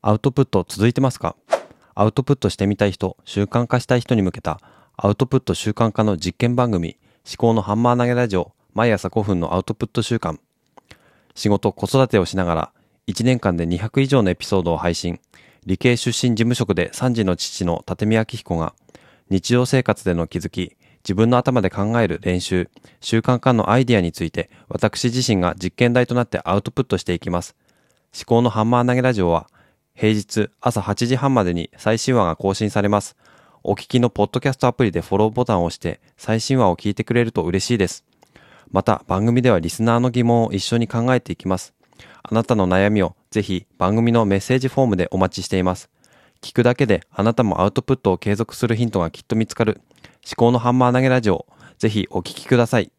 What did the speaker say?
アウトプット続いてますか？アウトプットしてみたい人、習慣化したい人に向けたアウトプット習慣化の実験番組、思考のハンマー投げラジオ、毎朝5分のアウトプット習慣。仕事、子育てをしながら、1年間で200以上のエピソードを配信。理系出身事務職で3児の父の立見明彦が、日常生活での気づき、自分の頭で考える練習、習慣化のアイディアについて、私自身が実験台となってアウトプットしていきます。思考のハンマー投げラジオは、平日朝8時半までに最新話が更新されます。お聞きのポッドキャストアプリでフォローボタンを押して最新話を聞いてくれると嬉しいです。また番組ではリスナーの疑問を一緒に考えていきます。あなたの悩みをぜひ番組のメッセージフォームでお待ちしています。聞くだけであなたもアウトプットを継続するヒントがきっと見つかる。思考のハンマー投げラジオ。ぜひお聞きください。